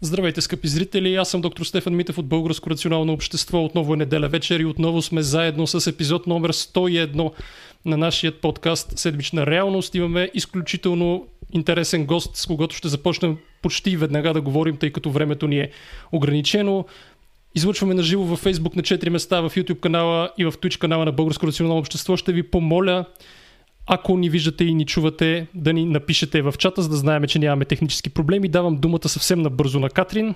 Здравейте, скъпи зрители! Аз съм доктор Стефан Митев от Българско рационално общество. Отново е неделя вечер и отново сме заедно с епизод номер 101 на нашия подкаст Седмична реалност. Имаме изключително интересен гост, с когото ще започнем почти веднага да говорим, тъй като времето ни е ограничено. Излъчваме на живо във Facebook на 4 места, в YouTube канала и в Twitch канала на Българско национално общество. Ще ви помоля ако ни виждате и ни чувате, да ни напишете в чата, за да знаем, че нямаме технически проблеми. Давам думата съвсем набързо на Катрин.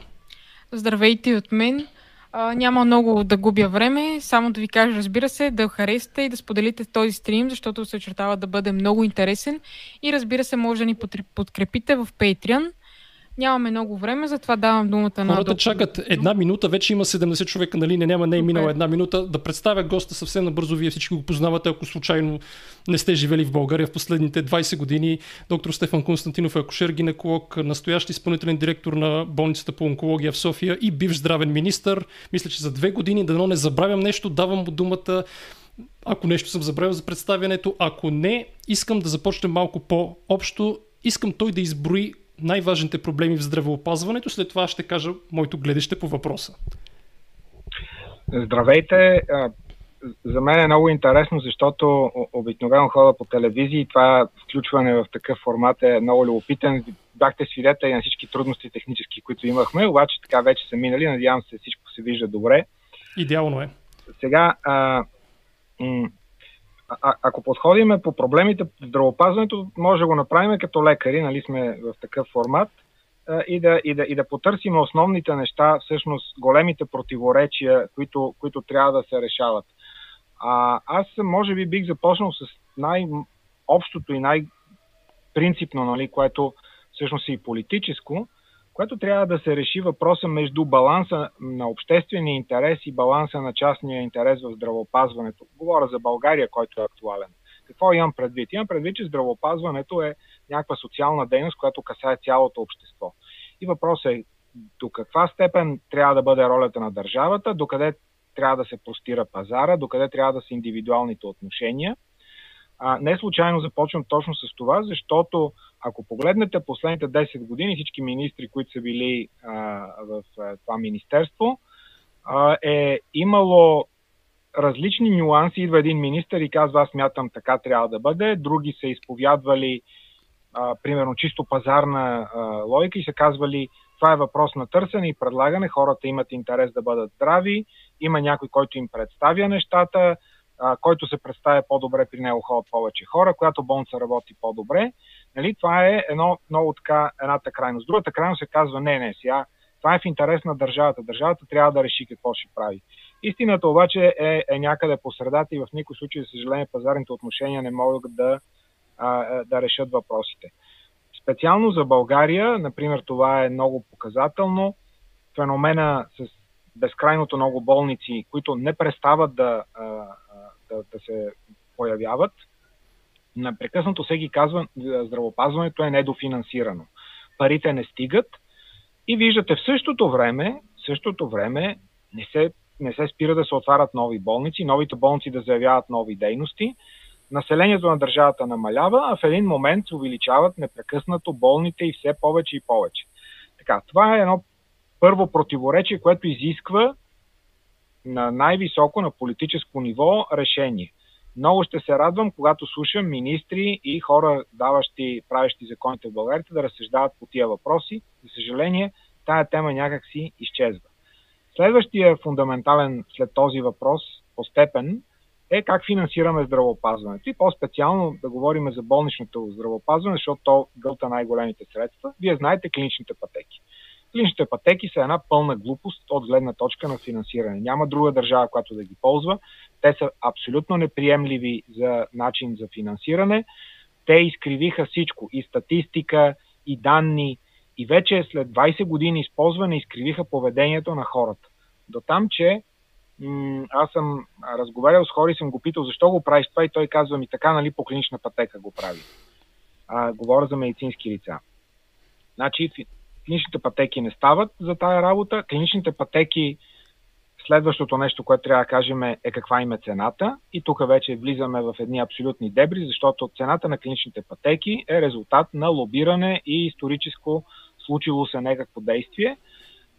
Здравейте от мен. А, няма много да губя време, само да ви кажа, разбира се, да харесате и да споделите този стрим, защото се очертава да бъде много интересен. И разбира се, може да ни подкрепите в Patreon. Нямаме много време, затова давам думата на Хората чакат една минута, вече има 70 човека на линия, няма не е минала една минута. Да представя госта съвсем набързо, вие всички го познавате, ако случайно не сте живели в България в последните 20 години. Доктор Стефан Константинов е акушер-гинеколог, настоящ изпълнителен директор на болницата по онкология в София и бивш здравен министр. Мисля, че за две години, дано не забравям нещо, давам му думата ако нещо съм забравил за представянето. Ако не, искам да започнем малко по-общо. Искам той да изброи най-важните проблеми в здравеопазването. След това ще кажа моето гледаще по въпроса. Здравейте! За мен е много интересно, защото обикновено хода по телевизии и това включване в такъв формат е много любопитен. Бяхте свидетели на всички трудности технически, които имахме, обаче така вече са минали. Надявам се всичко се вижда добре. Идеално е. Сега, а, м- а, ако подходиме по проблемите в здравопазването, може да го направим като лекари, нали сме в такъв формат, и, да, и, да, и да потърсим основните неща, всъщност големите противоречия, които, които трябва да се решават. А, аз може би бих започнал с най-общото и най-принципно, нали, което всъщност е и политическо, което трябва да се реши въпроса между баланса на обществения интерес и баланса на частния интерес в здравеопазването. Говоря за България, който е актуален. Какво имам предвид? Имам предвид, че здравеопазването е някаква социална дейност, която касае цялото общество. И въпросът е до каква степен трябва да бъде ролята на държавата, докъде трябва да се простира пазара, докъде трябва да са индивидуалните отношения. А, не случайно започвам точно с това, защото ако погледнете последните 10 години, всички министри, които са били а, в а, това министерство, а, е имало различни нюанси. Идва един министр и казва, аз мятам така трябва да бъде. Други са изповядвали, а, примерно, чисто пазарна а, логика и са казвали, това е въпрос на търсене и предлагане. Хората имат интерес да бъдат здрави. Има някой, който им представя нещата, който се представя по-добре при него ходят повече хора, която болница работи по-добре. Нали, това е едно много така, едната крайност. Другата крайност се казва не, не, сега това е в интерес на държавата. Държавата трябва да реши какво ще прави. Истината обаче е, е някъде по средата и в никой случай, за съжаление, пазарните отношения не могат да, а, да решат въпросите. Специално за България, например, това е много показателно. Феномена с безкрайното много болници, които не престават да, да, да се появяват, Напрекъснато всеки казва, здравопазването е недофинансирано. Парите не стигат и виждате в същото време, в същото време не се, не се спира да се отварят нови болници, новите болници да заявяват нови дейности. Населението на държавата намалява, а в един момент се увеличават непрекъснато болните и все повече и повече. Така, това е едно първо противоречие, което изисква на най-високо, на политическо ниво решение. Много ще се радвам, когато слушам министри и хора, даващи, правещи законите в България, да разсъждават по тия въпроси. За съжаление, тая тема някак си изчезва. Следващия фундаментален след този въпрос по степен е как финансираме здравеопазването. И по-специално да говорим за болничното здравеопазване, защото то гълта най-големите средства. Вие знаете клиничните пътеки. Клиничните пътеки са една пълна глупост от гледна точка на финансиране. Няма друга държава, която да ги ползва. Те са абсолютно неприемливи за начин за финансиране. Те изкривиха всичко. И статистика, и данни. И вече след 20 години използване изкривиха поведението на хората. До там, че м- аз съм разговарял с хора и съм го питал защо го правиш това и той казва ми така, нали, по клинична пътека го прави. А, говоря за медицински лица. Значи, клиничните пътеки не стават за тая работа. Клиничните пътеки Следващото нещо, което трябва да кажем е, е каква им е цената. И тук вече влизаме в едни абсолютни дебри, защото цената на клиничните пътеки е резултат на лобиране и историческо случило се някакво действие,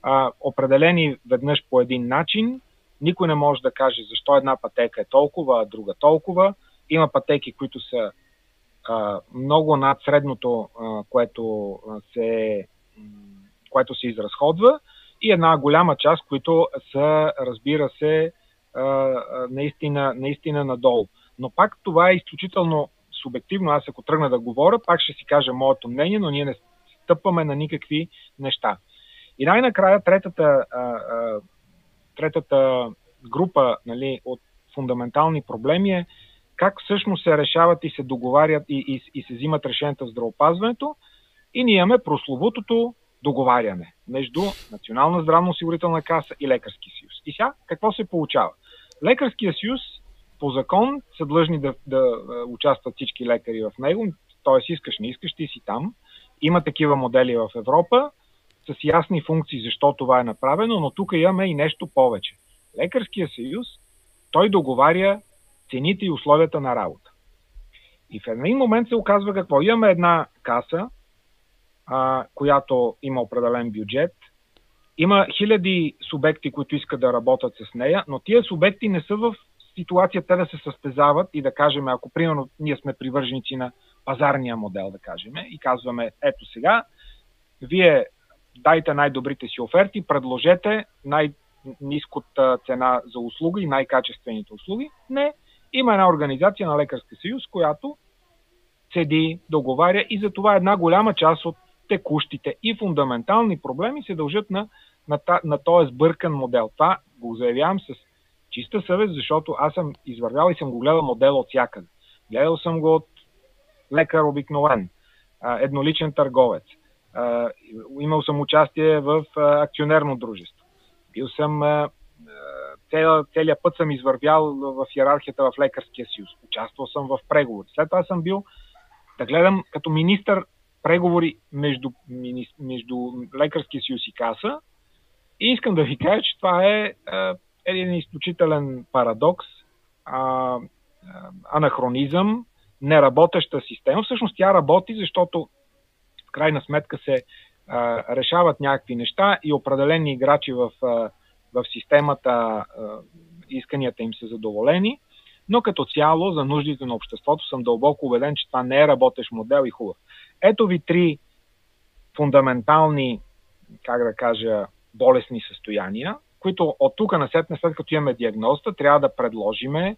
а, определени веднъж по един начин, никой не може да каже защо една пътека е толкова, а друга толкова. Има пътеки, които са а, много над средното, а, което, се, което се изразходва и една голяма част, които са, разбира се, наистина, наистина надолу. Но пак това е изключително субективно. Аз ако тръгна да говоря, пак ще си кажа моето мнение, но ние не стъпваме на никакви неща. И най-накрая третата, третата група нали, от фундаментални проблеми е как всъщност се решават и се договарят и, и, и се взимат решенията в здравопазването. И ние имаме прословутото договаряне между Национална здравноосигурителна каса и Лекарски съюз. И сега какво се получава? Лекарския съюз по закон са длъжни да, да участват всички лекари в него, т.е. искаш, не искаш, ти си там. Има такива модели в Европа с ясни функции защо това е направено, но тук имаме и нещо повече. Лекарския съюз, той договаря цените и условията на работа. И в един момент се оказва какво? Имаме една каса, а, която има определен бюджет, има хиляди субекти, които искат да работят с нея, но тия субекти не са в ситуация те да се състезават и да кажем, ако примерно ние сме привърженици на пазарния модел, да кажем, и казваме, ето сега, вие дайте най-добрите си оферти, предложете най-низката цена за услуга и най-качествените услуги. Не, има една организация на Лекарски съюз, която седи, договаря и за това една голяма част от текущите и фундаментални проблеми се дължат на, на, на, този сбъркан модел. Това го заявявам с чиста съвест, защото аз съм извървял и съм го гледал модел от всякъде. Гледал съм го от лекар обикновен, едноличен търговец. Имал съм участие в акционерно дружество. Бил съм цел, целият път съм извървял в иерархията в Лекарския съюз. Участвал съм в преговори. След това съм бил да гледам като министър преговори между, между Лекарския съюз и каса. И искам да ви кажа, че това е един изключителен парадокс, а, анахронизъм, неработеща система. Всъщност тя работи, защото в крайна сметка се а, решават някакви неща и определени играчи в, а, в системата а, исканията им са задоволени, но като цяло за нуждите на обществото съм дълбоко убеден, че това не е работещ модел и хубав. Ето ви три фундаментални, как да кажа, болесни състояния, които от тук на сетне, след като имаме диагнозата, трябва да предложиме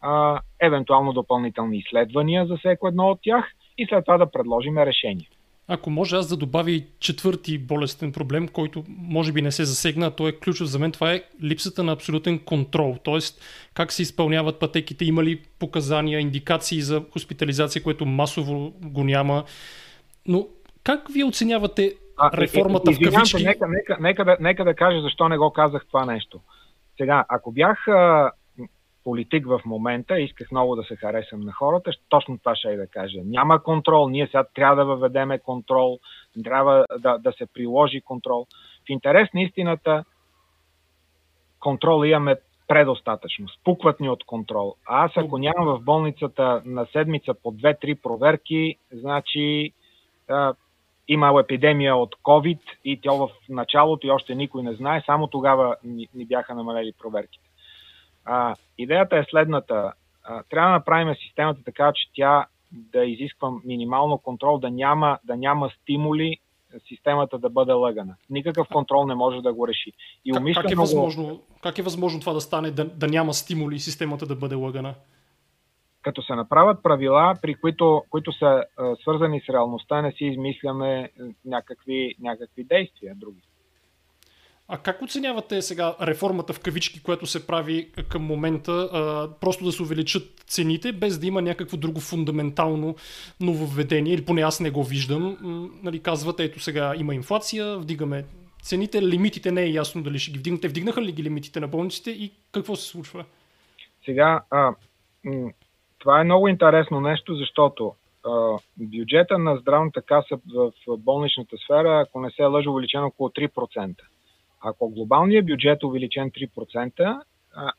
а, евентуално допълнителни изследвания за всеко едно от тях и след това да предложиме решение. Ако може аз да добавя и четвърти болестен проблем, който може би не се засегна, той е ключов за мен, това е липсата на абсолютен контрол. Тоест, как се изпълняват пътеките, има ли показания, индикации за хоспитализация, което масово го няма. Но как вие оценявате а, реформата в кавички. Нека, нека, нека, да, нека да кажа защо не го казах това нещо. Сега, ако бях а, политик в момента, исках много да се харесам на хората, точно това ще и да кажа. Няма контрол, ние сега трябва да въведеме контрол, трябва да, да се приложи контрол. В интерес на истината, контрол имаме предостатъчно. Спукват ни от контрол. А аз ако нямам в болницата на седмица по 2-3 проверки, значи имал епидемия от COVID и тя в началото и още никой не знае, само тогава ни, ни бяха намалели проверките. А, идеята е следната. Трябва да направим системата така, че тя да изисква минимално контрол, да няма, да няма стимули системата да бъде лъгана. Никакъв контрол не може да го реши. И как, как, е възможно, как е възможно това да стане, да, да няма стимули системата да бъде лъгана? като се направят правила, при които, които са а, свързани с реалността, не си измисляме някакви, някакви действия други. А как оценявате сега реформата в кавички, която се прави към момента, просто да се увеличат цените, без да има някакво друго фундаментално нововведение, или поне аз не го виждам. Нали, казвате, ето сега има инфлация, вдигаме цените, лимитите не е ясно дали ще ги вдигнете. Вдигнаха ли ги лимитите на болниците и какво се случва? Сега, а, това е много интересно нещо, защото а, бюджета на здравната каса в болничната сфера, ако не се е лъжа, увеличен около 3%. Ако глобалният бюджет е увеличен 3%, а,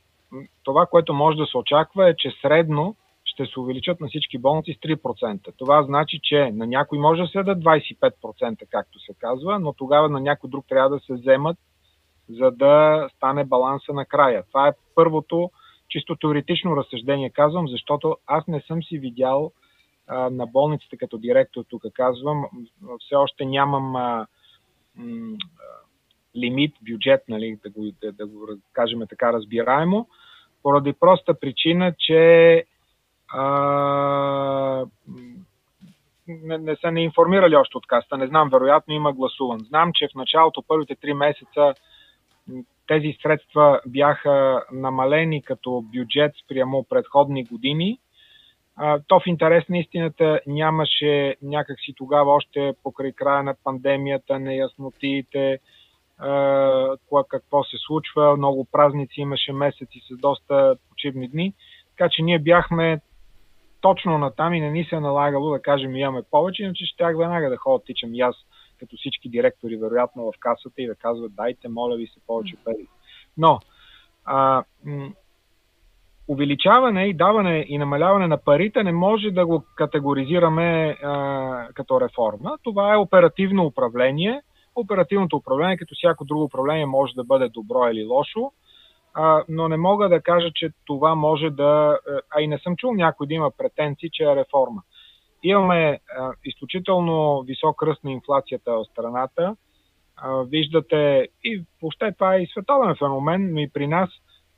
това, което може да се очаква е, че средно ще се увеличат на всички болници с 3%. Това значи, че на някой може да се да 25%, както се казва, но тогава на някой друг трябва да се вземат, за да стане баланса накрая. Това е първото чисто теоретично разсъждение казвам, защото аз не съм си видял а, на болниците като директор, тук казвам, все още нямам а, м, лимит, бюджет, нали, да, го, да, да го кажем така разбираемо, поради проста причина, че а, не, не са не информирали още от каста. Не знам, вероятно има гласуван. Знам, че в началото, първите три месеца, тези средства бяха намалени като бюджет спрямо предходни години. То в интерес на истината нямаше някакси тогава още покрай края на пандемията, неяснотиите, какво се случва. Много празници имаше месеци с доста почивни дни. Така че ние бяхме точно на там и не ни се е налагало да кажем имаме повече, иначе щях веднага да ходя тичам и аз като всички директори, вероятно в касата и да казват дайте, моля ви се повече пари. Но а, м- увеличаване и даване и намаляване на парите не може да го категоризираме а, като реформа. Това е оперативно управление. Оперативното управление, като всяко друго управление, може да бъде добро или лошо, а, но не мога да кажа, че това може да. А и не съм чул някой да има претенции, че е реформа. Имаме а, изключително висок ръст на инфлацията в страната. А, виждате, и въобще това е и световен феномен, но и при нас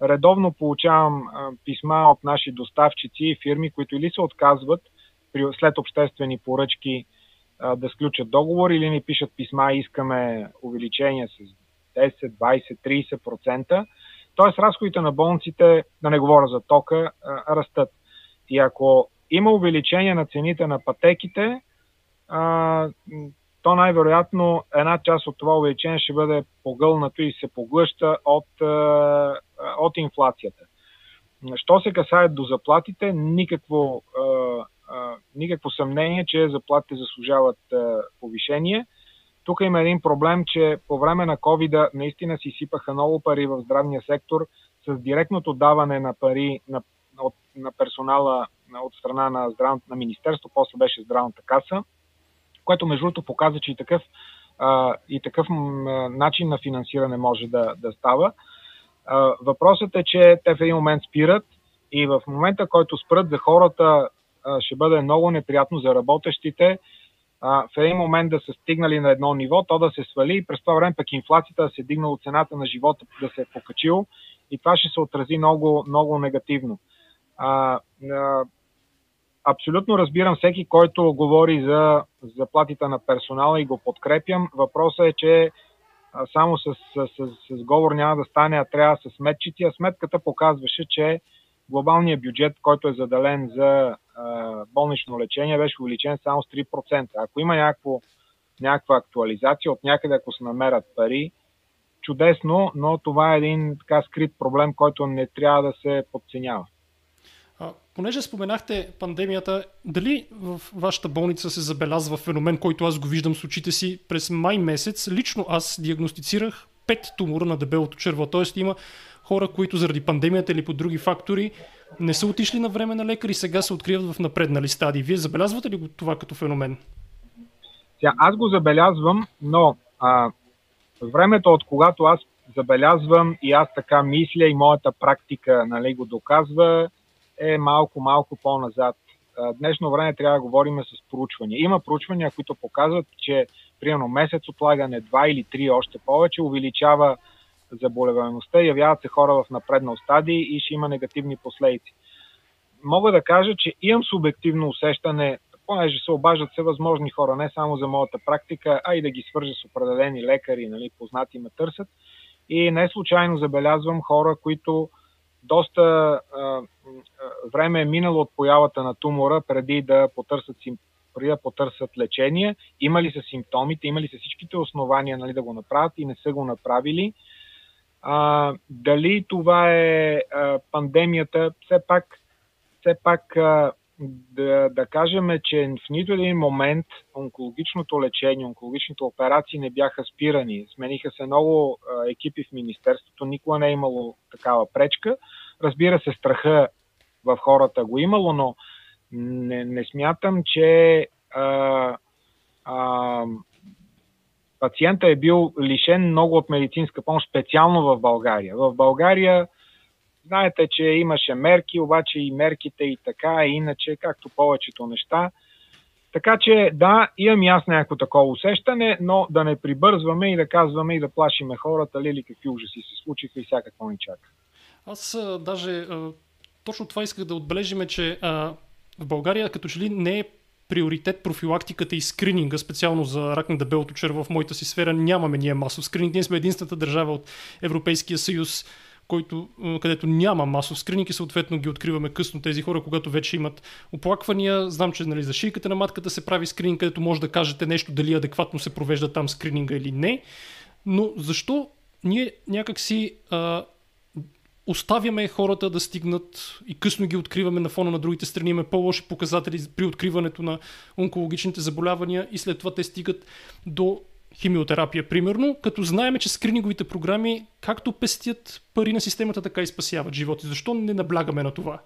редовно получавам а, писма от наши доставчици и фирми, които или се отказват при, след обществени поръчки да сключат договор, или ни пишат писма, искаме увеличение с 10, 20, 30%. Тоест разходите на болниците, да не говоря за тока, растат. И ако има увеличение на цените на пътеките, то най-вероятно една част от това увеличение ще бъде погълнато и се поглъща от, от инфлацията. Що се касае до заплатите, никакво, никакво съмнение, че заплатите заслужават повишение. Тук има един проблем, че по време на COVID наистина си сипаха много пари в здравния сектор с директното даване на пари на, от, на персонала от страна на, здравното, на Министерство, после беше здравната каса, което между другото показва, че и такъв, а, и такъв начин на финансиране може да, да става. А, въпросът е, че те в един момент спират и в момента, който спрат за хората, ще бъде много неприятно за работещите. В един момент да са стигнали на едно ниво, то да се свали и през това време пък инфлацията да се е дигнала цената на живота да се е покачил и това ще се отрази много, много негативно. Абсолютно разбирам всеки, който говори за заплатите на персонала и го подкрепям. Въпросът е, че само с, с, с, с говор няма да стане, а трябва с сметчици. А сметката показваше, че глобалният бюджет, който е заделен за болнично лечение, беше увеличен само с 3%. Ако има някакво, някаква актуализация от някъде, ако се намерят пари, чудесно, но това е един така скрит проблем, който не трябва да се подценява. А, понеже споменахте пандемията, дали в вашата болница се забелязва феномен, който аз го виждам с очите си през май месец? Лично аз диагностицирах пет тумора на дебелото черво, т.е. има хора, които заради пандемията или по други фактори не са отишли на време на лекар и сега се откриват в напреднали стадии. Вие забелязвате ли го това като феномен? Сега, аз го забелязвам, но а, времето от когато аз забелязвам и аз така мисля и моята практика нали, го доказва, е малко-малко по-назад. Днешно време трябва да говорим с проучвания. Има проучвания, които показват, че примерно месец отлагане, два или три още повече, увеличава заболеваемостта, явяват се хора в напреднал стадий и ще има негативни последици. Мога да кажа, че имам субективно усещане, понеже се обаждат се възможни хора, не само за моята практика, а и да ги свържа с определени лекари, нали, познати ме търсят. И не случайно забелязвам хора, които доста а, време е минало от появата на тумора преди да потърсят преди да потърсят лечение, имали са симптомите, имали са всичките основания нали, да го направят и не са го направили. А, дали това е а, пандемията, все пак, все пак а, да, да кажем, че в нито един момент онкологичното лечение, онкологичните операции не бяха спирани. Смениха се много а, екипи в Министерството, никога не е имало такава пречка. Разбира се, страха в хората го имало, но не, не смятам, че а, а, пациента е бил лишен много от медицинска помощ, специално в България. В България знаете, че имаше мерки, обаче и мерките и така, и иначе, както повечето неща. Така че да, имам и аз някакво такова усещане, но да не прибързваме и да казваме и да плашиме хората, ли, ли какви ужаси се случиха и всякакво ни чака. Аз а, даже а, точно това исках да отбележиме, че а, в България като че ли не е приоритет профилактиката и скрининга, специално за рак на дебелото черво в моята си сфера, нямаме ние масов скрининг. Ние сме единствената държава от Европейския съюз, който, където няма масов скрининг и съответно ги откриваме късно тези хора, когато вече имат оплаквания. Знам, че нали, за шийката на матката се прави скрининг, където може да кажете нещо дали адекватно се провежда там скрининга или не. Но защо ние някакси а, оставяме хората да стигнат и късно ги откриваме на фона на другите страни, имаме по-лоши показатели при откриването на онкологичните заболявания и след това те стигат до химиотерапия, примерно, като знаем, че скрининговите програми както пестят пари на системата, така и спасяват животи. Защо не наблягаме на това?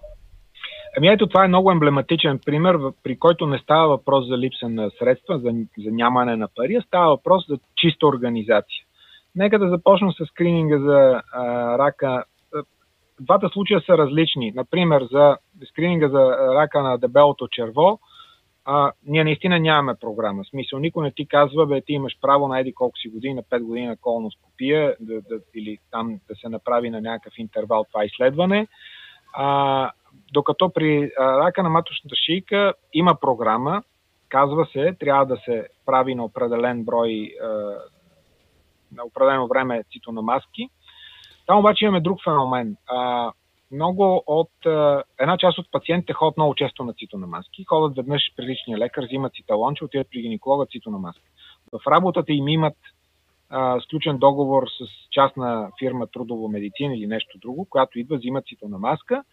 Ами ето това е много емблематичен пример, при който не става въпрос за липса на средства, за, за нямане на пари, а става въпрос за чиста организация. Нека да започнем с скрининга за а, рака двата случая са различни. Например, за скрининга за рака на дебелото черво, а, ние наистина нямаме програма. В смисъл, никой не ти казва, бе, ти имаш право на еди колко си години, на 5 години на колоноскопия, да, да, или там да се направи на някакъв интервал това изследване. А, докато при а, рака на маточната шийка има програма, казва се, трябва да се прави на определен брой, а, на определено време цитономаски, там обаче имаме друг феномен. А, много от... А, една част от пациентите ходят много често на цитономаски. Ходят веднъж при личния лекар, взимат циталонче, отиват при гинеколога цитономаски. В работата им имат а, сключен договор с частна фирма Трудово медицина или нещо друго, която идва, взимат цитономаска.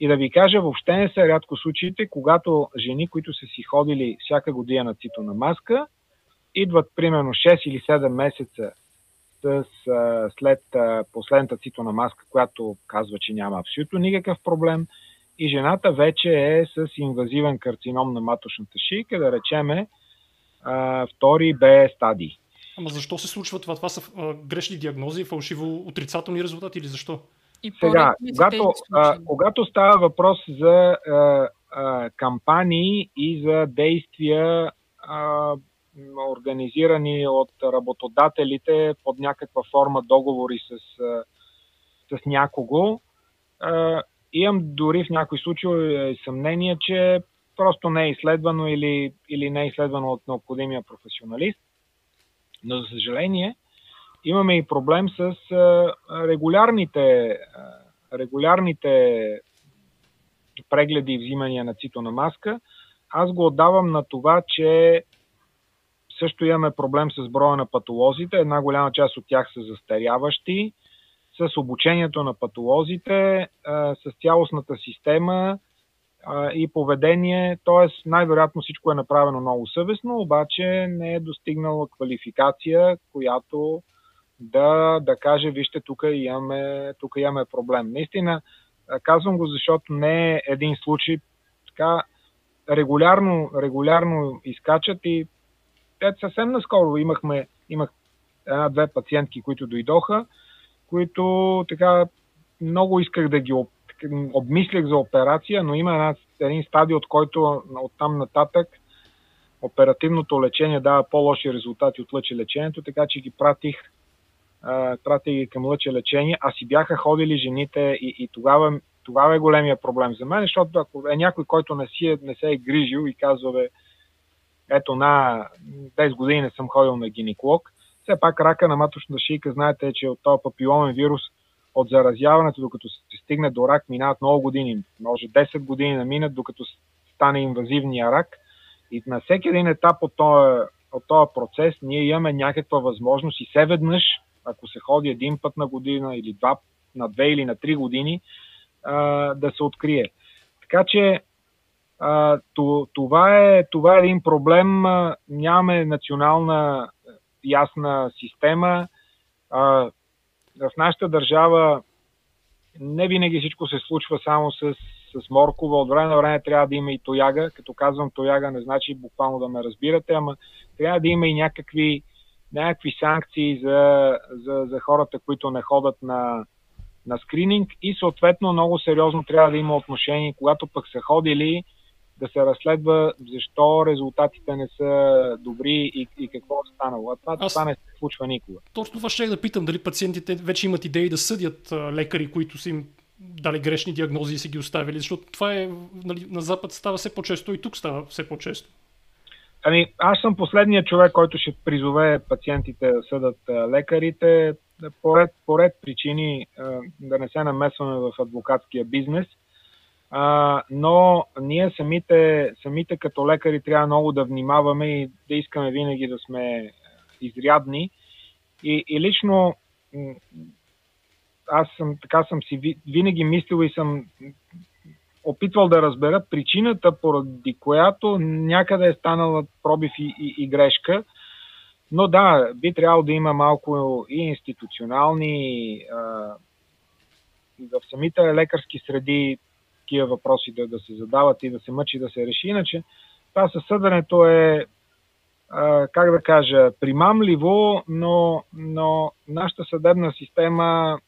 И да ви кажа, въобще не са рядко случаите, когато жени, които са си ходили всяка година на цитономаска, идват примерно 6 или 7 месеца с, а, след а, последната цитона маска, която казва, че няма абсолютно никакъв проблем и жената вече е с инвазивен карцином на маточната шийка, да речеме а, втори Б стадий. Ама защо се случва това? Това са а, грешни диагнози, фалшиво отрицателни резултати или защо? И Сега, когато, а, когато става въпрос за а, а, кампании и за действия а, организирани от работодателите под някаква форма договори с, с някого. Имам дори в някои случаи съмнение, че просто не е изследвано или, или не е изследвано от необходимия професионалист. Но, за съжаление, имаме и проблем с регулярните, регулярните прегледи и взимания на цитона маска. Аз го отдавам на това, че също имаме проблем с броя на патолозите. Една голяма част от тях са застаряващи. С обучението на патолозите, с цялостната система и поведение, т.е. най-вероятно всичко е направено много съвестно, обаче не е достигнала квалификация, която да, да каже, вижте, тук имаме, тук имаме проблем. Наистина, казвам го, защото не е един случай. Така, регулярно, регулярно изкачат и те съвсем наскоро имахме, имах една-две пациентки, които дойдоха, които така много исках да ги об, обмислях за операция, но има една, един стадий, от който от там нататък оперативното лечение дава по-лоши резултати от лъче лечението, така че ги пратих, а, пратих ги към лъче лечение, а си бяха ходили жените и, и тогава, тогава е големия проблем за мен, защото ако е някой, който не, си, е, не се е грижил и казва, бе, ето на 10 години не съм ходил на гинеколог. Все пак рака на маточната шийка, знаете, че от този папиломен вирус от заразяването, докато се стигне до рак, минават много години. Може 10 години да минат, докато стане инвазивния рак. И на всеки един етап от този, от този процес ние имаме някаква възможност и се веднъж, ако се ходи един път на година или два, на две или на три години, да се открие. Така че това, е, това е един проблем. Нямаме национална ясна система. В нашата държава не винаги всичко се случва само с с моркова. От време на време трябва да има и тояга. Като казвам тояга, не значи буквално да ме разбирате, ама трябва да има и някакви, някакви санкции за, за, за хората, които не ходят на, на скрининг и съответно много сериозно трябва да има отношение, когато пък са ходили, да се разследва защо резултатите не са добри и, и какво е станало. А това, Аз... това не се случва никога. Точно това ще да питам, дали пациентите вече имат идеи да съдят лекари, които са им дали грешни диагнози и са ги оставили, защото това е нали, на Запад става все по-често и тук става все по-често. Ами, аз съм последният човек, който ще призове пациентите да съдат лекарите. Поред, поред причини да не се намесваме в адвокатския бизнес – а, но ние самите, самите като лекари трябва много да внимаваме и да искаме винаги да сме изрядни. И, и лично аз съм, така съм си винаги мислил и съм опитвал да разбера причината, поради която някъде е станала пробив и, и, и грешка. Но да, би трябвало да има малко и институционални, а, в самите лекарски среди такива въпроси да, да се задават и да се мъчи да се реши. Иначе това със съдането е, а, как да кажа, примамливо, но, но нашата съдебна система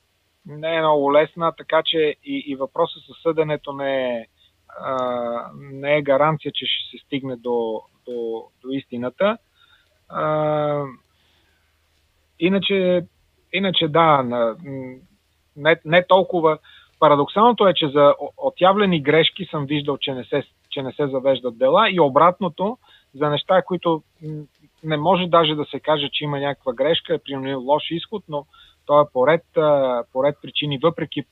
не е много лесна, така че и, и въпросът със съденето не е, а, не е гаранция, че ще се стигне до, до, до истината. А, иначе, иначе да, не, не толкова Парадоксалното е, че за отявлени грешки съм виждал, че не се, че не се завеждат дела и обратното, за неща, които не може даже да се каже, че има някаква грешка, примерно лош изход, но то е поред, поред причини, въпреки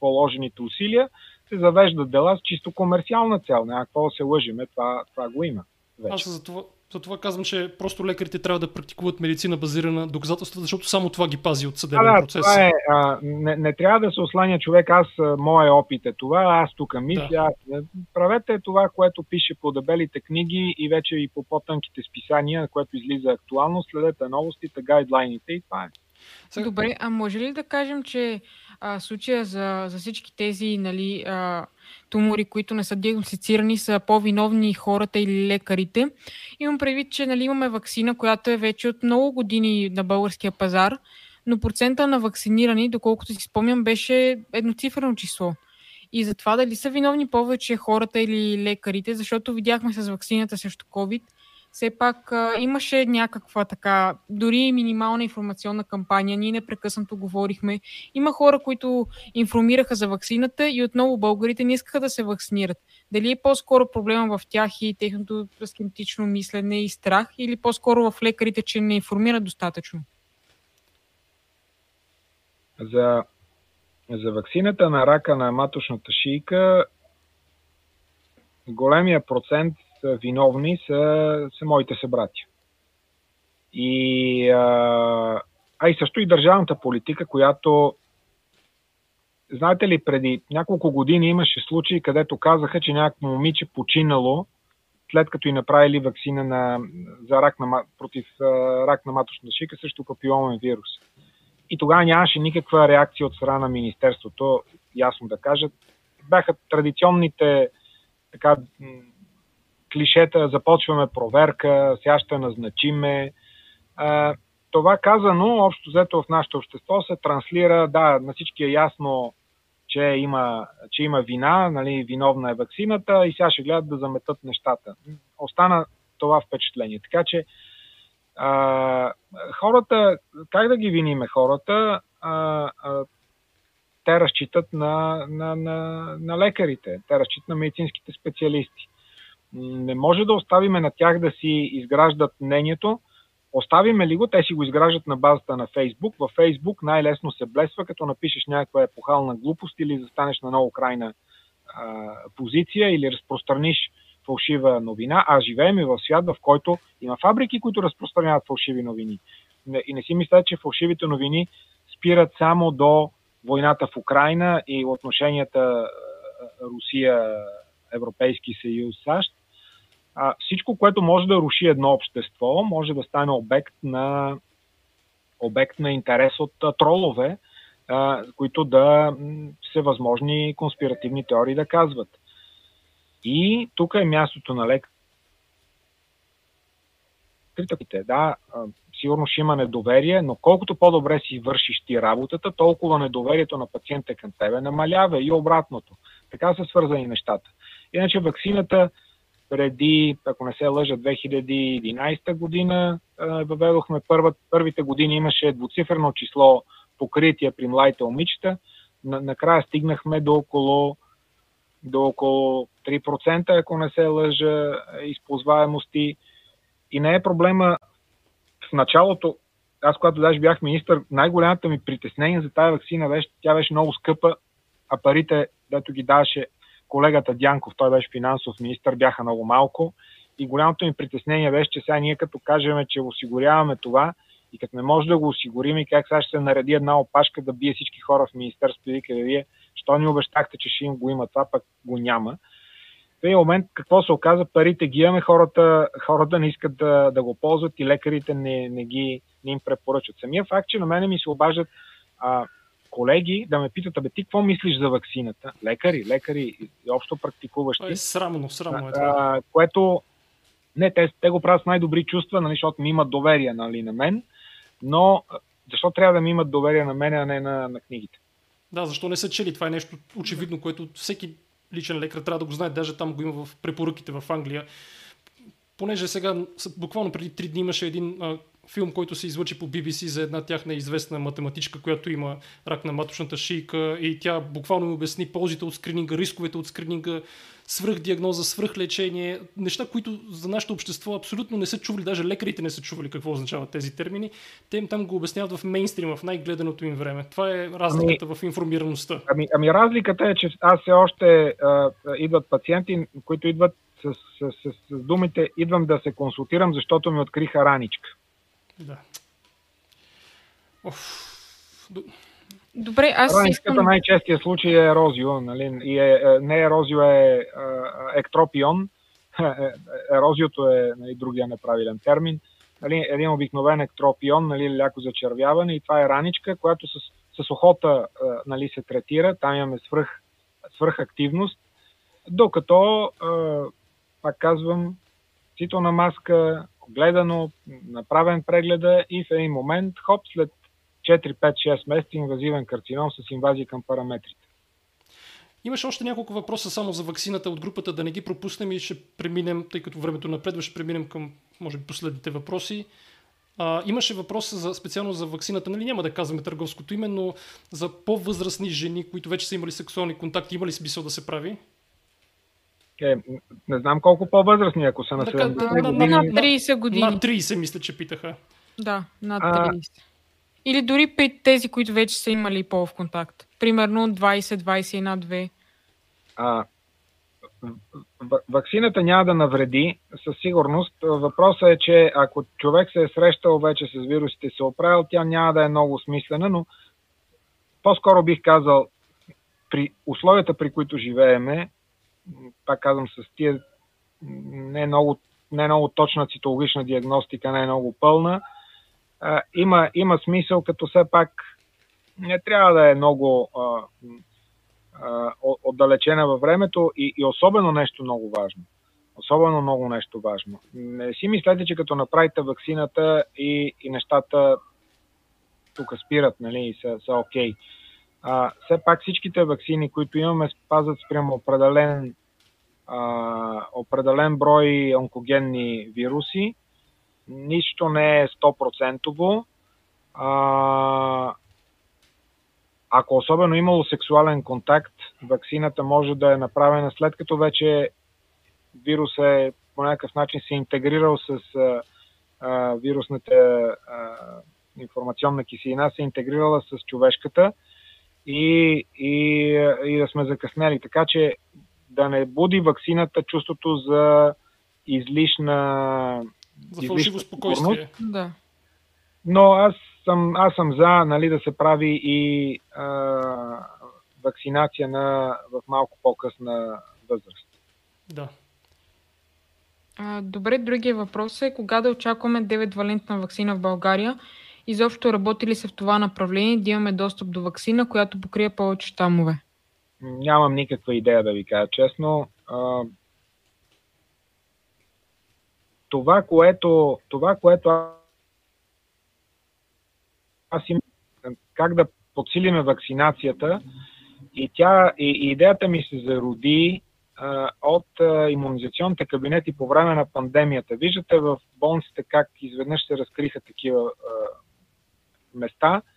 положените усилия, се завеждат дела с чисто комерциална цел. Няма какво да се лъжиме, това, това го има. Вече. Аз за това, затова казвам, че просто лекарите трябва да практикуват медицина базирана на доказателства, защото само това ги пази от съдебен да, процес. Това е, а, не, не трябва да се осланя човек, аз, моя опит е това, аз тук мисля, да. аз, правете това, което пише по дебелите книги и вече и по по-тънките списания, което излиза актуално, следете новостите, гайдлайните и това е. Добре, а може ли да кажем, че а, случая за, за всички тези нали, а, тумори, които не са диагностицирани, са по-виновни хората или лекарите. Имам предвид, че нали, имаме вакцина, която е вече от много години на българския пазар, но процента на вакцинирани, доколкото си спомням, беше едноцифрено число. И за това дали са виновни повече хората или лекарите, защото видяхме с вакцината срещу COVID – все пак а, имаше някаква така, дори минимална информационна кампания. Ние непрекъснато говорихме. Има хора, които информираха за вакцината и отново българите не искаха да се вакцинират. Дали е по-скоро проблема в тях и техното скептично мислене и страх, или по-скоро в лекарите, че не информират достатъчно? За, за вакцината на рака на маточната шийка големия процент са виновни са, са моите събратия. И, а, а и също и държавната политика, която знаете ли, преди няколко години имаше случаи, където казаха, че някакво момиче починало след като и направили вакцина на, за рак на, против рак на маточната шика срещу папиломен вирус. И тогава нямаше никаква реакция от страна на Министерството, ясно да кажат. Бяха традиционните така, клишета, започваме проверка, сега ще назначиме. Това казано, общо взето в нашето общество се транслира, да, на всички е ясно, че има, че има вина, нали, виновна е вакцината и сега ще гледат да заметат нещата. Остана това впечатление. Така че а, хората, как да ги виниме хората? А, а, те разчитат на, на, на, на лекарите, те разчитат на медицинските специалисти. Не може да оставиме на тях да си изграждат мнението. Оставиме ли го, те си го изграждат на базата на Фейсбук. Във Фейсбук най-лесно се блесва, като напишеш някаква епохална глупост или застанеш на много крайна а, позиция или разпространиш фалшива новина, а живеем и в свят, в който има фабрики, които разпространяват фалшиви новини. И не си мисля, че фалшивите новини спират само до войната в Украина и отношенията Русия, Европейски съюз, САЩ а, всичко, което може да руши едно общество, може да стане обект на, обект на интерес от а, тролове, а, които да всевъзможни конспиративни теории да казват. И тук е мястото на лекарите. Да, сигурно ще има недоверие, но колкото по-добре си вършиш ти работата, толкова недоверието на пациента към тебе намалява и обратното. Така са свързани нещата. Иначе вакцината преди, ако не се лъжа, 2011 година въведохме първа, първите години имаше двуциферно число покритие при младите момичета. Накрая стигнахме до около, до около 3%, ако не се лъжа, използваемости. И не е проблема в началото, аз когато даже бях министър, най-голямата ми притеснение за тази вакцина беше, тя беше много скъпа, а парите, дето ги даваше колегата Дянков, той беше финансов министр, бяха много малко. И голямото ми притеснение беше, че сега ние като кажем, че осигуряваме това и като не може да го осигурим и как сега ще се нареди една опашка да бие всички хора в министерството и вика, вие, що ни обещахте, че ще им го има това, пък го няма. В един момент какво се оказа? Парите ги имаме, хората, хората не искат да, да го ползват и лекарите не, не, ги, не им препоръчат. Самия факт, че на мене ми се обаждат а, колеги да ме питат, абе ти какво мислиш за вакцината? Лекари, лекари и общо практикуващи. Е, срамно, срамно е това. А, което, не, те, те го правят с най-добри чувства, нали, защото ми имат доверие нали, на мен, но защо трябва да ми имат доверие на мен, а не на, на книгите? Да, защо не са чели? Това е нещо очевидно, което всеки личен лекар трябва да го знае. Даже там го има в препоръките в Англия. Понеже сега, буквално преди три дни имаше един а, филм, който се излъчи по BBC за една тяхна известна математичка, която има рак на маточната шийка и тя буквално ми обясни ползите от скрининга, рисковете от скрининга, свръхдиагноза, свръхлечение, неща, които за нашето общество абсолютно не са чували, даже лекарите не са чували какво означават тези термини. Те им там го обясняват в мейнстрим, в най-гледаното им време. Това е разликата ами, в информираността. Ами, ами разликата е, че аз все още а, идват пациенти, които идват с, с, с, с думите идвам да се консултирам, защото ми откриха раничка. Да. Оф. Добре, аз Раничката искам... най-честия случай е ерозио, нали? И е, е, не ерозио е, е ектропион. Ерозиото е нали, другия неправилен термин. Нали, един обикновен ектропион, нали, ляко зачервяване и това е раничка, която с, с охота нали, се третира. Там имаме свръх, свръхактивност, докато, пак казвам, цитона маска, гледано, направен прегледа и в един момент, хоп, след 4-5-6 месеца инвазивен карцином с инвазия към параметрите. Имаше още няколко въпроса само за ваксината от групата, да не ги пропуснем и ще преминем, тъй като времето напредва, ще преминем към, може би, последните въпроси. А, имаше въпрос за, специално за ваксината, нали няма да казваме търговското име, но за по-възрастни жени, които вече са имали сексуални контакти, има ли смисъл да се прави? Е, не знам колко по-възрастни, ако са на 70 години. Над 30 години. Над 30 мисля, че питаха. Да, над 30. А... Или дори при тези, които вече са имали по-в контакт. Примерно 20-21-2. А, ваксината няма да навреди, със сигурност. Въпросът е, че ако човек се е срещал вече с вирусите и се оправил, тя няма да е много смислена, но по-скоро бих казал, при условията, при които живееме, пак казвам, с тия не много, не много точна цитологична диагностика, не е много пълна. А, има, има смисъл, като все пак не трябва да е много а, а, отдалечена във времето и, и особено нещо много важно. Особено много нещо важно. Не си мислете, че като направите вакцината и, и нещата тук спират нали, и са, са окей. А, все пак всичките вакцини, които имаме, спазват спрямо определен, а, определен брой онкогенни вируси. Нищо не е 100%. А, ако особено имало сексуален контакт, вакцината може да е направена след като вече вирус е по някакъв начин се интегрирал с а, а, вирусната а, информационна киселина, се интегрирала с човешката и, и, и да сме закъснели. Така че да не буди вакцината чувството за излишна. За фалшиво спокойствие. Да. Но аз съм, аз съм за нали, да се прави и а, вакцинация на, в малко по-късна възраст. Да. А, добре, другия въпрос е кога да очакваме 9 валентна вакцина в България изобщо работи ли се в това направление да имаме достъп до вакцина, която покрие повече щамове? Нямам никаква идея да ви кажа честно. Това, което, това, което аз имам как да подсилиме вакцинацията и, тя, и идеята ми се зароди а, от а, иммунизационните кабинети по време на пандемията. Виждате в болниците как изведнъж се разкриха такива а, места –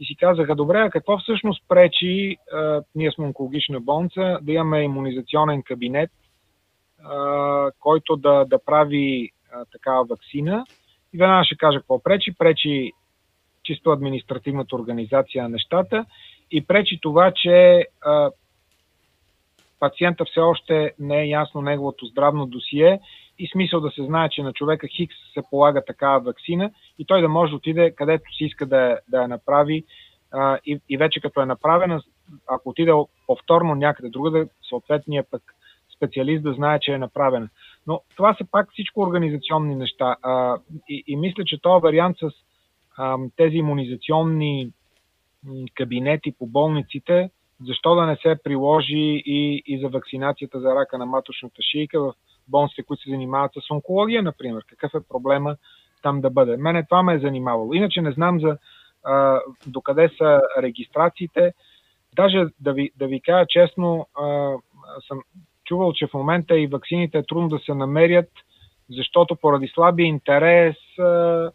и си казаха, добре, а какво всъщност пречи, а, ние сме онкологична болница, да имаме иммунизационен кабинет, а, който да, да прави а, такава вакцина. И веднага ще кажа какво пречи. Пречи чисто административната организация на нещата и пречи това, че а, пациента все още не е ясно неговото здравно досие и смисъл да се знае, че на човека Хикс се полага такава вакцина и той да може да отиде където си иска да, да я направи а, и, и вече като е направена, ако отиде повторно някъде другаде, съответния пък специалист да знае, че е направена. Но това са пак всичко организационни неща. А, и, и мисля, че този вариант с а, тези иммунизационни кабинети по болниците, защо да не се приложи и, и за вакцинацията за рака на маточната шийка в болниците, които се занимават с онкология, например. Какъв е проблема там да бъде? Мене това ме е занимавало. Иначе не знам за а, докъде са регистрациите. Даже да ви, да ви кажа честно, а, съм чувал, че в момента и вакцините е трудно да се намерят, защото поради слабия интерес а,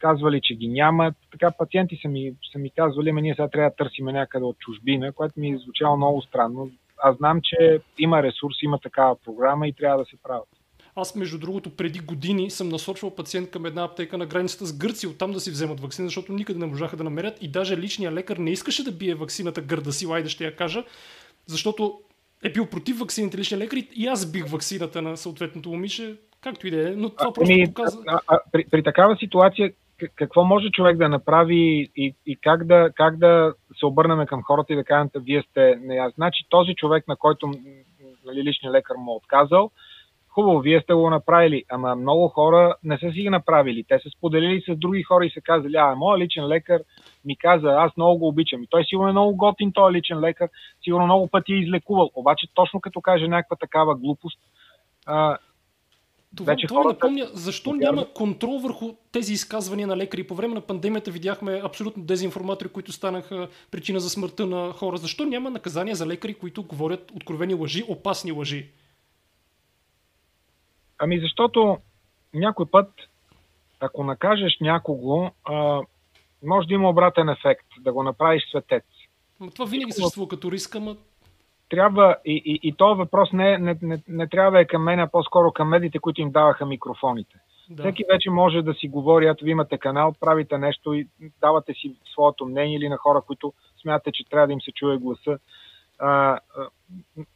казвали, че ги нямат. Така пациенти са ми, са ми казвали, ами ние сега трябва да търсим някъде от чужбина, което ми е звучало много странно. Аз знам, че има ресурс, има такава програма и трябва да се правят. Аз, между другото, преди години съм насочвал пациент към една аптека на границата с Гърция, оттам да си вземат вакцина, защото никъде не можаха да намерят и даже личният лекар не искаше да бие вакцината гърда си, айде ще я кажа, защото е бил против вакцините личния лекар и аз бих вакцината на съответното момиче, както и да е, но това а, просто ами, показва... А, а, при, при такава ситуация какво може човек да направи и, и как, да, как да се обърнем към хората и да кажем, вие сте неясни. Значи този човек, на който нали, личният лекар му е отказал, хубаво, вие сте го направили, ама много хора не са си ги направили. Те са споделили с други хора и са казали, а, моят личен лекар ми каза, аз много го обичам. И той сигурно е много готин, този личен лекар, сигурно много пъти е излекувал. Обаче точно като каже някаква такава глупост, а, това, Вече това хората... напомня, защо няма контрол върху тези изказвания на лекари. По време на пандемията видяхме абсолютно дезинформатори, които станаха причина за смъртта на хора. Защо няма наказания за лекари, които говорят откровени лъжи, опасни лъжи? Ами защото някой път, ако накажеш някого, а, може да има обратен ефект, да го направиш светец. Но това винаги съществува като риск, ама трябва, и, и, и този въпрос не, не, не, не трябва да е към мен, а по-скоро към медиите, които им даваха микрофоните. Да. Всеки вече може да си говори, ето ви имате канал, правите нещо и давате си своето мнение или на хора, които смятате, че трябва да им се чуе гласа. А,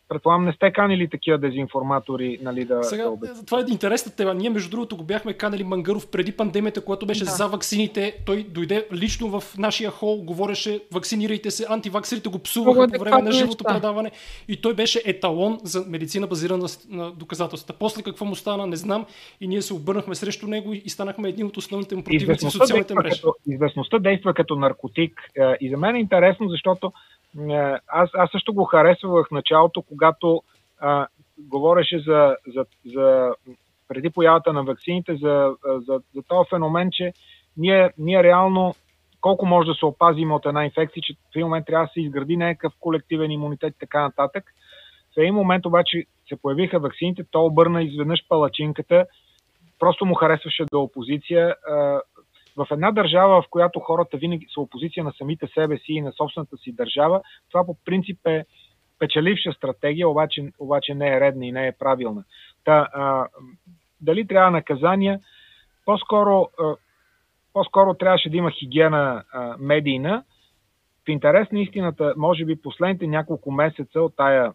предполагам, не сте канили такива дезинформатори, нали, да... Сега, да това е интересна тема. Ние, между другото, го бяхме канали Мангаров преди пандемията, когато беше да. за ваксините. Той дойде лично в нашия хол, говореше, вакцинирайте се, антиваксерите го псуваха по време на живото предаване и той беше еталон за медицина базирана на доказателствата. После какво му стана, не знам и ние се обърнахме срещу него и станахме един от основните му противници в социалните мрежи. Като, известността действа като наркотик е, и за мен е интересно, защото аз, аз също го харесвах в началото, когато а, говореше за, за, за преди появата на вакцините, за, за, за този феномен, че ние, ние реално колко може да се опазим от една инфекция, че в един момент трябва да се изгради някакъв колективен имунитет и така нататък. В един момент обаче се появиха вакцините, то обърна изведнъж палачинката, просто му харесваше да опозиция в една държава, в която хората винаги са опозиция на самите себе си и на собствената си държава, това по принцип е печеливша стратегия, обаче, обаче не е редна и не е правилна. Та, а, дали трябва наказания? По-скоро, а, по-скоро трябваше да има хигиена а, медийна. В интерес на истината, може би последните няколко месеца от тая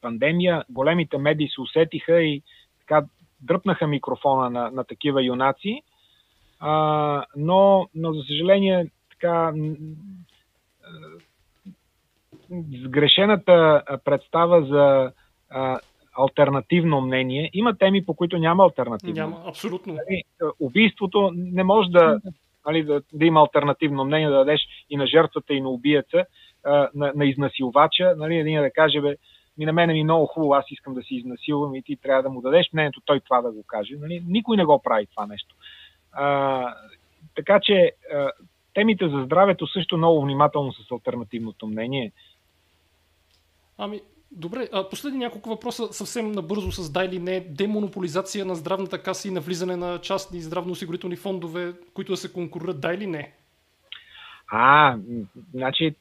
пандемия, големите медии се усетиха и така дръпнаха микрофона на, на такива юнаци а, но, но, за съжаление, така, сгрешената представа за а, альтернативно мнение. Има теми, по които няма альтернативно. Няма, абсолютно. Нали, убийството не може да, нали, да, да има альтернативно мнение, да дадеш и на жертвата, и на убиеца, а, на, на изнасилвача. Нали, един да каже, бе, ми на мен ми е много хубаво, аз искам да си изнасилвам и ти трябва да му дадеш мнението той това да го каже. Нали? Никой не го прави това нещо. А, така че а, темите за здравето също много внимателно с альтернативното мнение. Ами, Добре, а последни няколко въпроса съвсем набързо с да или не. Демонополизация на здравната каса и навлизане на частни здравноосигурителни фондове, които да се конкурират, да или не? А, значи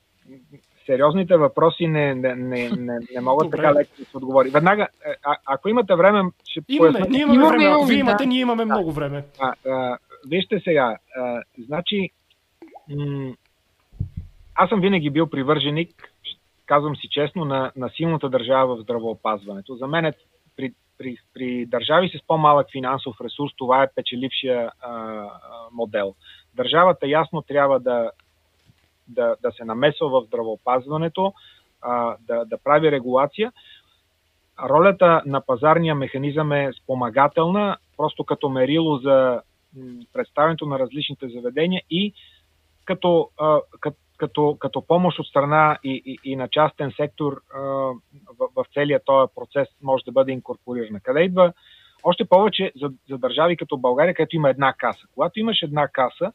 сериозните въпроси не, не, не, не, не могат Добре. така леко да се отговори. Веднага, а, ако имате време, ще имаме, поясня. Ние имаме, имаме време. Ако вие имате, да. ние имаме много време. А, а, вижте сега, а, значи, м- аз съм винаги бил привърженик казвам си честно, на, на силната държава в здравеопазването. За мен е при, при, при държави с по-малък финансов ресурс това е печелившия а, модел. Държавата ясно трябва да, да, да се намесва в здравеопазването, а, да, да прави регулация. Ролята на пазарния механизъм е спомагателна, просто като мерило за представянето на различните заведения и като, като, като, помощ от страна и, и, и на частен сектор в, в целия този процес може да бъде инкорпорирана. Къде идва още повече за, за държави като България, където има една каса. Когато имаш една каса,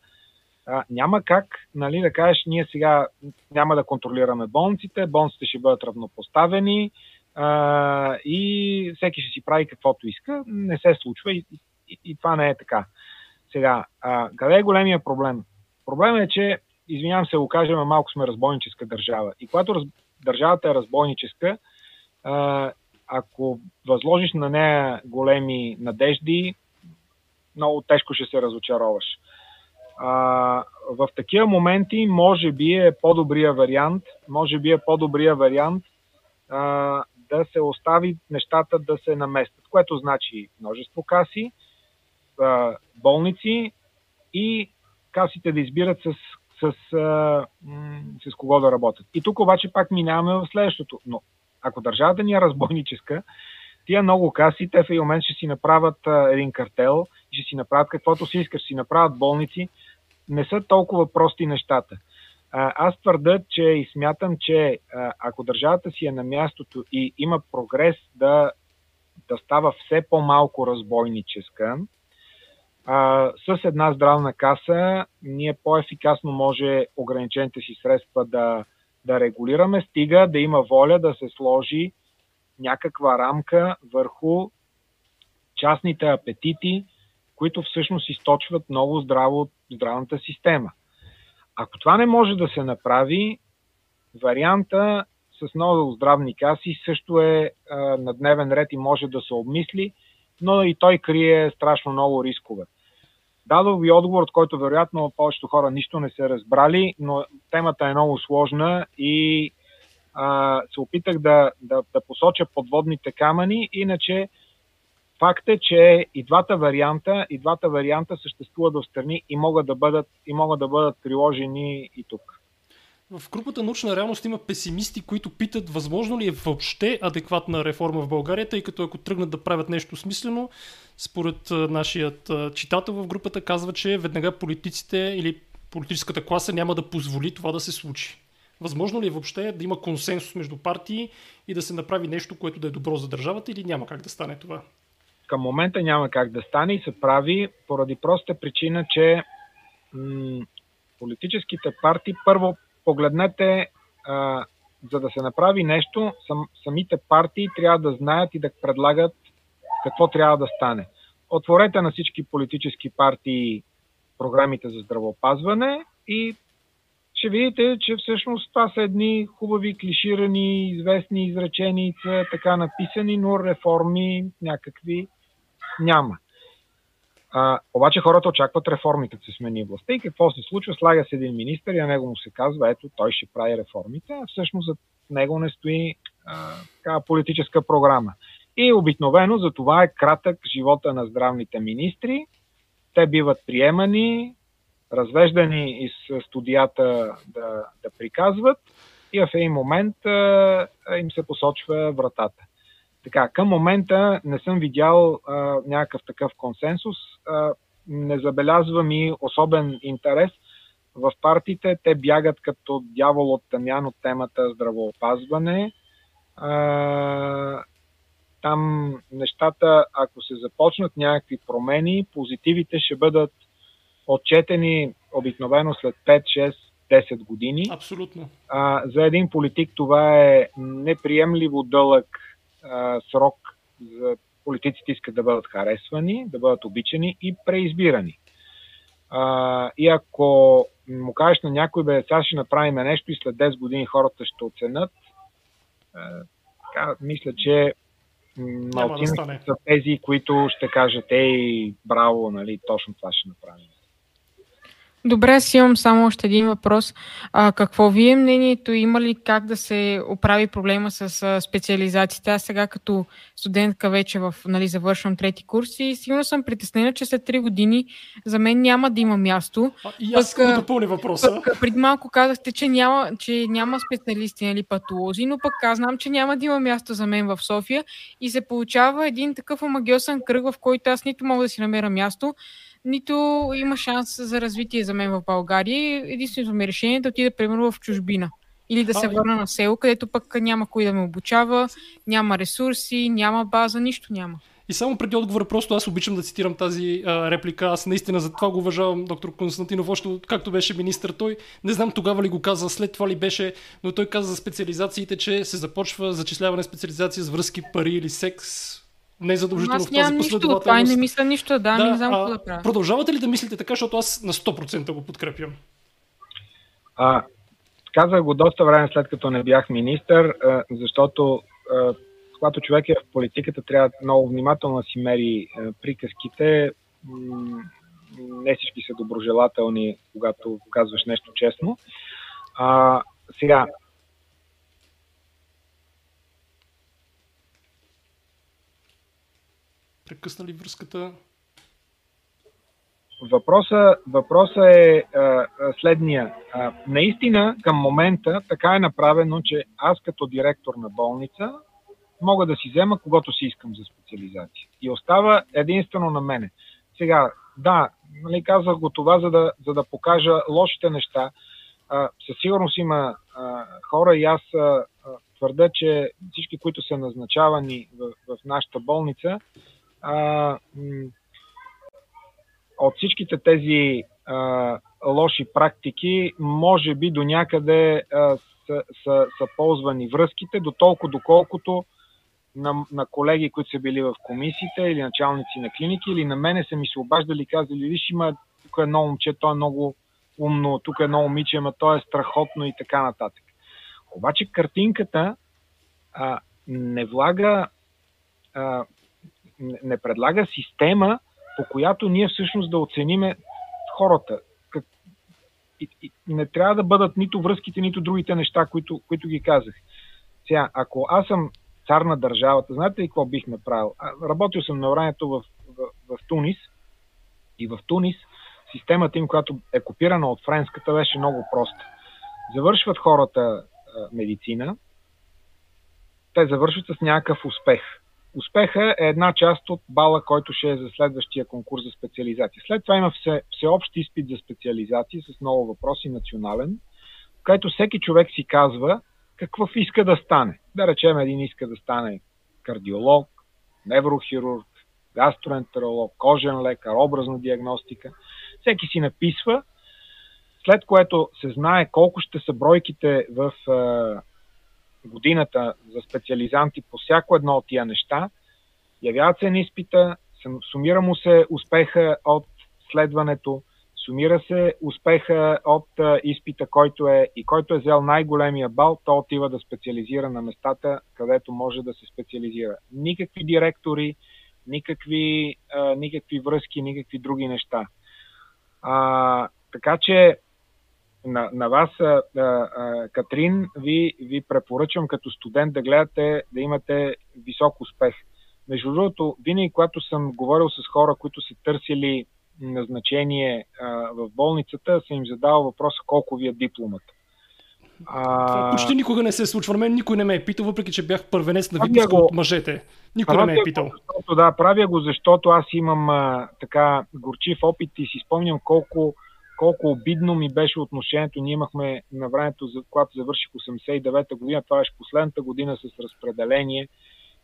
няма как нали, да кажеш, ние сега няма да контролираме болниците, болниците ще бъдат равнопоставени а, и всеки ще си прави каквото иска. Не се случва и, и, и това не е така. Сега, а, къде е големия проблем? Проблемът е, че извинявам се, го кажем, малко сме разбойническа държава. И когато раз, държавата е разбойническа, а, ако възложиш на нея големи надежди, много тежко ще се разочароваш. А, в такива моменти, може би е по-добрия вариант, може би е по-добрия вариант а, да се остави нещата да се наместят, което значи множество каси, болници и касите да избират с с, а, с кого да работят. И тук обаче пак минаваме в следващото. Но ако държавата ни е разбойническа, тия много каси, те в един момент ще си направят един картел, ще си направят каквото си искаш, ще си направят болници. Не са толкова прости нещата. Аз твърда, че и смятам, че ако държавата си е на мястото и има прогрес да, да става все по-малко разбойническа, а, с една здравна каса ние по-ефикасно може ограничените си средства да, да регулираме, стига да има воля да се сложи някаква рамка върху частните апетити, които всъщност източват много здраво от здравната система. Ако това не може да се направи, варианта с много здравни каси също е а, на дневен ред и може да се обмисли, но и той крие страшно много рискове. Дадох ви отговор, от който вероятно повечето хора нищо не са разбрали, но темата е много сложна и а, се опитах да, да, да посоча подводните камъни. Иначе факт е, че и двата варианта, и двата варианта съществуват в страни и могат да бъдат, и могат да бъдат приложени и тук. В групата научна реалност има песимисти, които питат възможно ли е въобще адекватна реформа в България, тъй като ако тръгнат да правят нещо смислено, според нашият читател в групата казва, че веднага политиците или политическата класа няма да позволи това да се случи. Възможно ли е въобще да има консенсус между партии и да се направи нещо, което да е добро за държавата или няма как да стане това? Към момента няма как да стане и се прави поради проста причина, че м- политическите партии първо погледнете, а, за да се направи нещо, сам, самите партии трябва да знаят и да предлагат какво трябва да стане. Отворете на всички политически партии програмите за здравеопазване и ще видите, че всъщност това са едни хубави, клиширани, известни изреченица, така написани, но реформи някакви няма. А, обаче хората очакват реформи, като се смени властта. И какво се случва? Слага се един министр и на него му се казва, ето, той ще прави реформите, а всъщност за него не стои а, така, политическа програма. И обикновено за това е кратък живота на здравните министри. Те биват приемани, развеждани из студията да, да приказват и в един момент а, им се посочва вратата. Така, към момента не съм видял а, някакъв такъв консенсус. А, не забелязвам и особен интерес в партиите. Те бягат като дявол от тъмян от темата здравоопазване. а, там нещата, ако се започнат някакви промени, позитивите ще бъдат отчетени обикновено след 5, 6, 10 години. Абсолютно. А, за един политик това е неприемливо дълъг а, срок за политиците искат да бъдат харесвани, да бъдат обичани и преизбирани. А, и ако му кажеш на някой, бе, сега ще направим нещо и след 10 години хората ще оценят, а, така, мисля, че малцина да са тези, които ще кажат, ей, браво, нали, точно това ще направим. Добре, аз имам само още един въпрос. А, какво ви е мнението? Има ли как да се оправи проблема с а, специализациите? Аз сега като студентка вече в, нали, завършвам трети курс и сигурно съм притеснена, че след 3 години за мен няма да има място. А, и аз пък, допълня въпроса. Пък, преди малко казахте, че няма, че няма специалисти, нали, патолози, но пък аз знам, че няма да има място за мен в София и се получава един такъв омагиосен кръг, в който аз нито мога да си намеря място, нито има шанс за развитие за мен в България. Единственото ми решение е да отида, примерно, в чужбина. Или да се върна на село, където пък няма кой да ме обучава, няма ресурси, няма база, нищо няма. И само преди отговора, просто аз обичам да цитирам тази а, реплика. Аз наистина за това го уважавам доктор Константинов, още както беше министър той. Не знам тогава ли го каза, след това ли беше, но той каза за специализациите, че се започва зачисляване специализация с връзки, пари или секс, не е задължително в тази нищо, това и не мисля нищо, да, да не знам какво да правя. Продължавате ли да мислите така, защото аз на 100% го подкрепям? А, казах го доста време след като не бях министър, защото когато човек е в политиката, трябва много внимателно да си мери приказките. Не всички са доброжелателни, когато казваш нещо честно. А, сега, прекъснали връзката? Въпросът въпроса е а, следния. А, наистина, към момента така е направено, че аз като директор на болница мога да си взема когато си искам за специализация. И остава единствено на мене. Сега, да, нали, казах го това, за да, за да покажа лошите неща. А, със сигурност има а, хора и аз а, твърда, че всички, които са назначавани в, в нашата болница, а, от всичките тези а, лоши практики, може би до някъде а, са, са, са ползвани връзките, до толкова доколкото на, на колеги, които са били в комисиите или началници на клиники, или на мене са ми се обаждали и казали, виж, има тук едно момче, то е много умно, тук е едно момиче, ама то е страхотно и така нататък. Обаче картинката а, не влага а, не предлага система, по която ние всъщност да оцениме хората. Как... И, и, не трябва да бъдат нито връзките, нито другите неща, които, които ги казах. Сега, ако аз съм цар на държавата, знаете ли какво бих направил? Работил съм на времето в, в, в Тунис и в Тунис системата им, която е копирана от френската, беше много проста. Завършват хората а, медицина, те завършват с някакъв успех – Успеха е една част от бала, който ще е за следващия конкурс за специализация. След това има все, всеобщ изпит за специализация с много въпроси, национален, в който всеки човек си казва какъв иска да стане. Да речем, един иска да стане кардиолог, неврохирург, гастроентеролог, кожен лекар, образна диагностика. Всеки си написва, след което се знае колко ще са бройките в годината за специализанти по всяко едно от тия неща, явяват се на изпита, сумира му се успеха от следването, сумира се успеха от изпита, който е и който е взел най-големия бал, то отива да специализира на местата, където може да се специализира. Никакви директори, никакви, а, никакви връзки, никакви други неща. А, така че на, на вас, а, а, Катрин, ви, ви препоръчвам като студент да гледате, да имате висок успех. Между другото, винаги, когато съм говорил с хора, които са търсили назначение а, в болницата, съм им задавал въпроса колко ви е дипломата. А... Почти никога не се случва. Мен никой не ме е питал, въпреки че бях първенец на Витовска от мъжете. Никой не ме е питал. Защото, да, правя го, защото аз имам а, така горчив опит и си спомням колко колко обидно ми беше отношението. Ние имахме на времето, когато завърших 89-та година, това беше последната година с разпределение.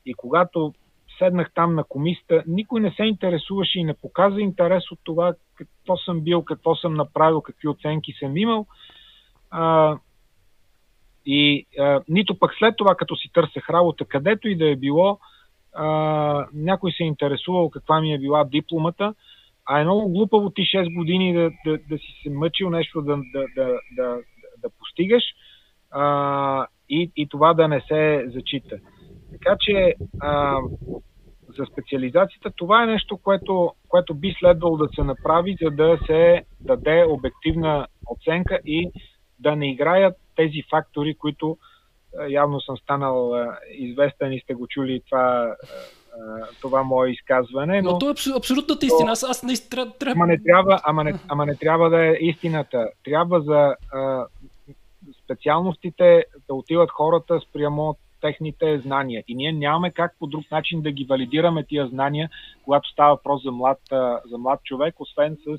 И когато седнах там на комисията, никой не се интересуваше и не показа интерес от това какво съм бил, какво съм направил, какви оценки съм имал. А, и а, нито пък след това, като си търсех работа, където и да е било, а, някой се е интересувал каква ми е била дипломата, а е много глупаво ти 6 години да, да, да си се мъчил нещо да, да, да, да, да постигаш а, и, и това да не се зачита. Така че а, за специализацията това е нещо, което, което би следвало да се направи, за да се даде обективна оценка и да не играят тези фактори, които явно съм станал известен и сте го чули това, това мое изказване. Но, но то е абсолютната истина. Аз, аз наистина трябва. Ама не трябва, ама не, ама не трябва да е истината. Трябва за а, специалностите да отиват хората спрямо техните знания. И ние нямаме как по друг начин да ги валидираме тия знания, когато става въпрос за млад, за млад човек, освен с,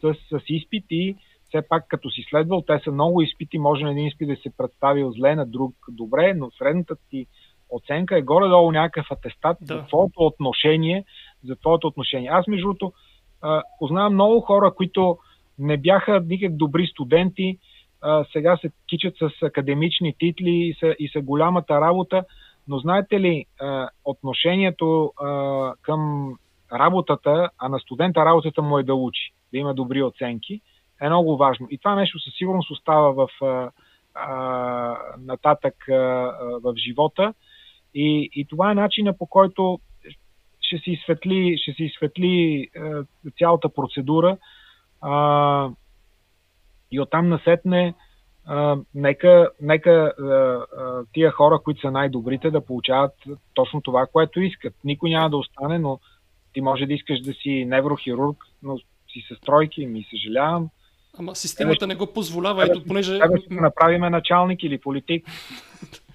с, с изпит и все пак като си следвал, те са много изпити, може на един изпит да се представил зле, на друг добре, но средната ти оценка е горе-долу някакъв атестат да. за твоето отношение. За твоето отношение. Аз, между другото, познавам много хора, които не бяха никак добри студенти, а, сега се кичат с академични титли и са, и са голямата работа, но знаете ли, а, отношението а, към работата, а на студента работата му е да учи, да има добри оценки, е много важно. И това нещо със сигурност остава в, а, а, нататък а, в живота. И, и това е начина по който ще се изсветли, ще се изсветли а, цялата процедура. А, и оттам насетне а, нека, нека а, а, тия хора, които са най-добрите, да получават точно това, което искат. Никой няма да остане, но ти може да искаш да си неврохирург, но си с тройки, ми съжалявам. Ама системата не го позволява, ето, понеже... Трябва да направиме началник или политик.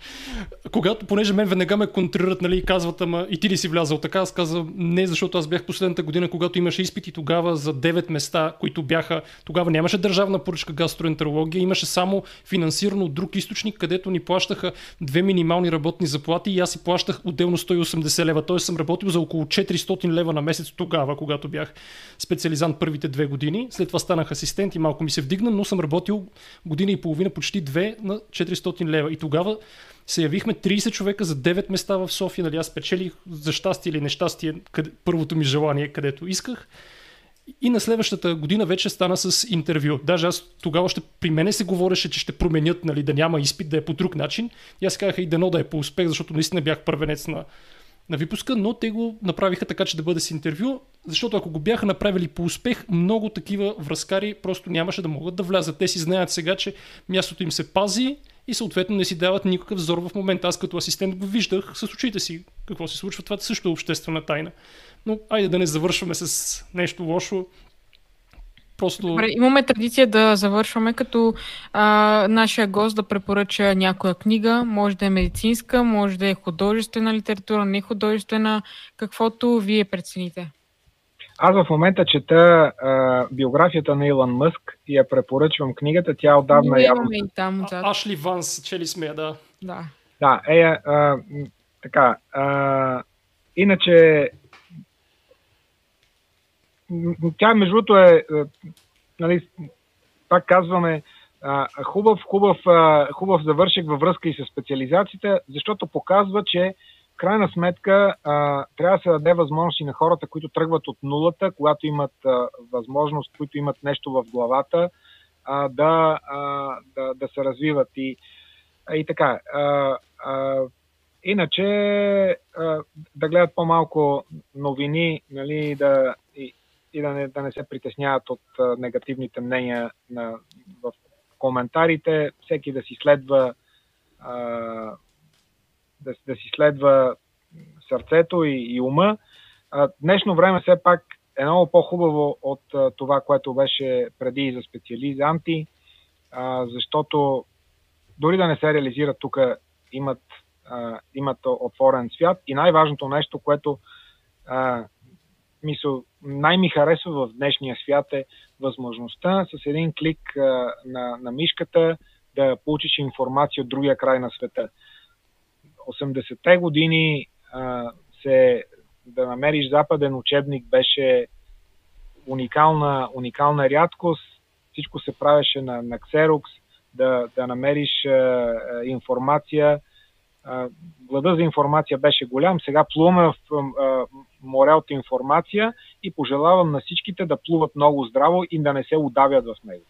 когато, понеже мен веднага ме контрират, нали, казват, ама и ти ли си влязал така, аз казвам не, защото аз бях последната година, когато имаше изпити тогава за 9 места, които бяха, тогава нямаше държавна поръчка гастроентерология, имаше само финансирано друг източник, където ни плащаха две минимални работни заплати и аз си плащах отделно 180 лева, т.е. съм работил за около 400 лева на месец тогава, когато бях специализант първите две години. След това станах асистент и малко ми се вдигна, но съм работил година и половина, почти две на 400 лева. И тогава се явихме 30 човека за 9 места в София. Нали, аз спечелих за щастие или нещастие къде, първото ми желание, където исках. И на следващата година вече стана с интервю. Даже аз тогава още при мене се говореше, че ще променят, нали, да няма изпит, да е по друг начин. И аз казах и дано да е по успех, защото наистина бях първенец на, на випуска, но те го направиха така, че да бъде с интервю, защото ако го бяха направили по успех, много такива връзкари просто нямаше да могат да влязат. Те си знаят сега, че мястото им се пази, и съответно не си дават никакъв взор в момента. Аз като асистент го виждах с очите си какво се случва. Това също е обществена тайна. Но айде да не завършваме с нещо лошо. Просто... Добре, имаме традиция да завършваме като а, нашия гост да препоръча някоя книга. Може да е медицинска, може да е художествена литература, не художествена, каквото вие прецените. Аз в момента чета а, биографията на Илон Мъск и я препоръчвам книгата. Тя отдавна е явно... и там отзад. Ашли Ванс, чели сме, да. Да. Да, е, а, така. А, иначе тя между другото е, нали, пак казваме, хубав, хубав, хубав завършек във връзка и с специализацията, защото показва, че крайна сметка а, трябва да се даде възможност и на хората, които тръгват от нулата, когато имат а, възможност, които имат нещо в главата, а, да, а, да, да се развиват. И, а, и така. А, а, иначе а, да гледат по-малко новини нали, да, и, и да, не, да не се притесняват от а, негативните мнения на, в коментарите, всеки да си следва а, да, да си следва сърцето и, и ума. А, днешно време все пак е много по-хубаво от а, това, което беше преди за специализанти, а, защото дори да не се реализират тук, имат, а, имат отворен свят. И най-важното нещо, което а, смисъл, най-ми харесва в днешния свят е възможността с един клик а, на, на мишката да получиш информация от другия край на света. 80-те години а, се, да намериш западен учебник беше уникална, уникална рядкост. Всичко се правеше на, на Xerox, да, да намериш а, информация. А, глада за информация беше голям. Сега плуваме в а, море от информация и пожелавам на всичките да плуват много здраво и да не се удавят в него.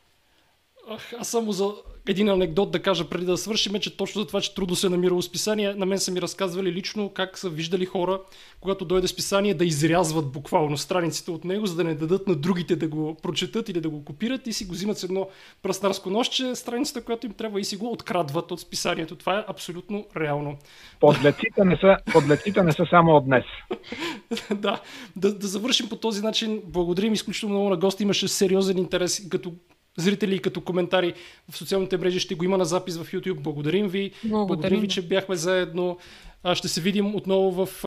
Ах, аз само за един анекдот да кажа преди да свършим, че точно за това, че трудно се намира списание, на мен са ми разказвали лично как са виждали хора, когато дойде списание, да изрязват буквално страниците от него, за да не дадат на другите да го прочетат или да го копират и си го взимат с едно пръснарско нощче, страницата, която им трябва и си го открадват от списанието. Това е абсолютно реално. Подлеците не са, подлеците не са само от днес. да, да, да завършим по този начин. Благодарим изключително много на гости. Имаше сериозен интерес като зрители и като коментари в социалните мрежи. Ще го има на запис в YouTube. Благодарим ви. Благодарим, Благодарим ви, че бяхме заедно. Ще се видим отново в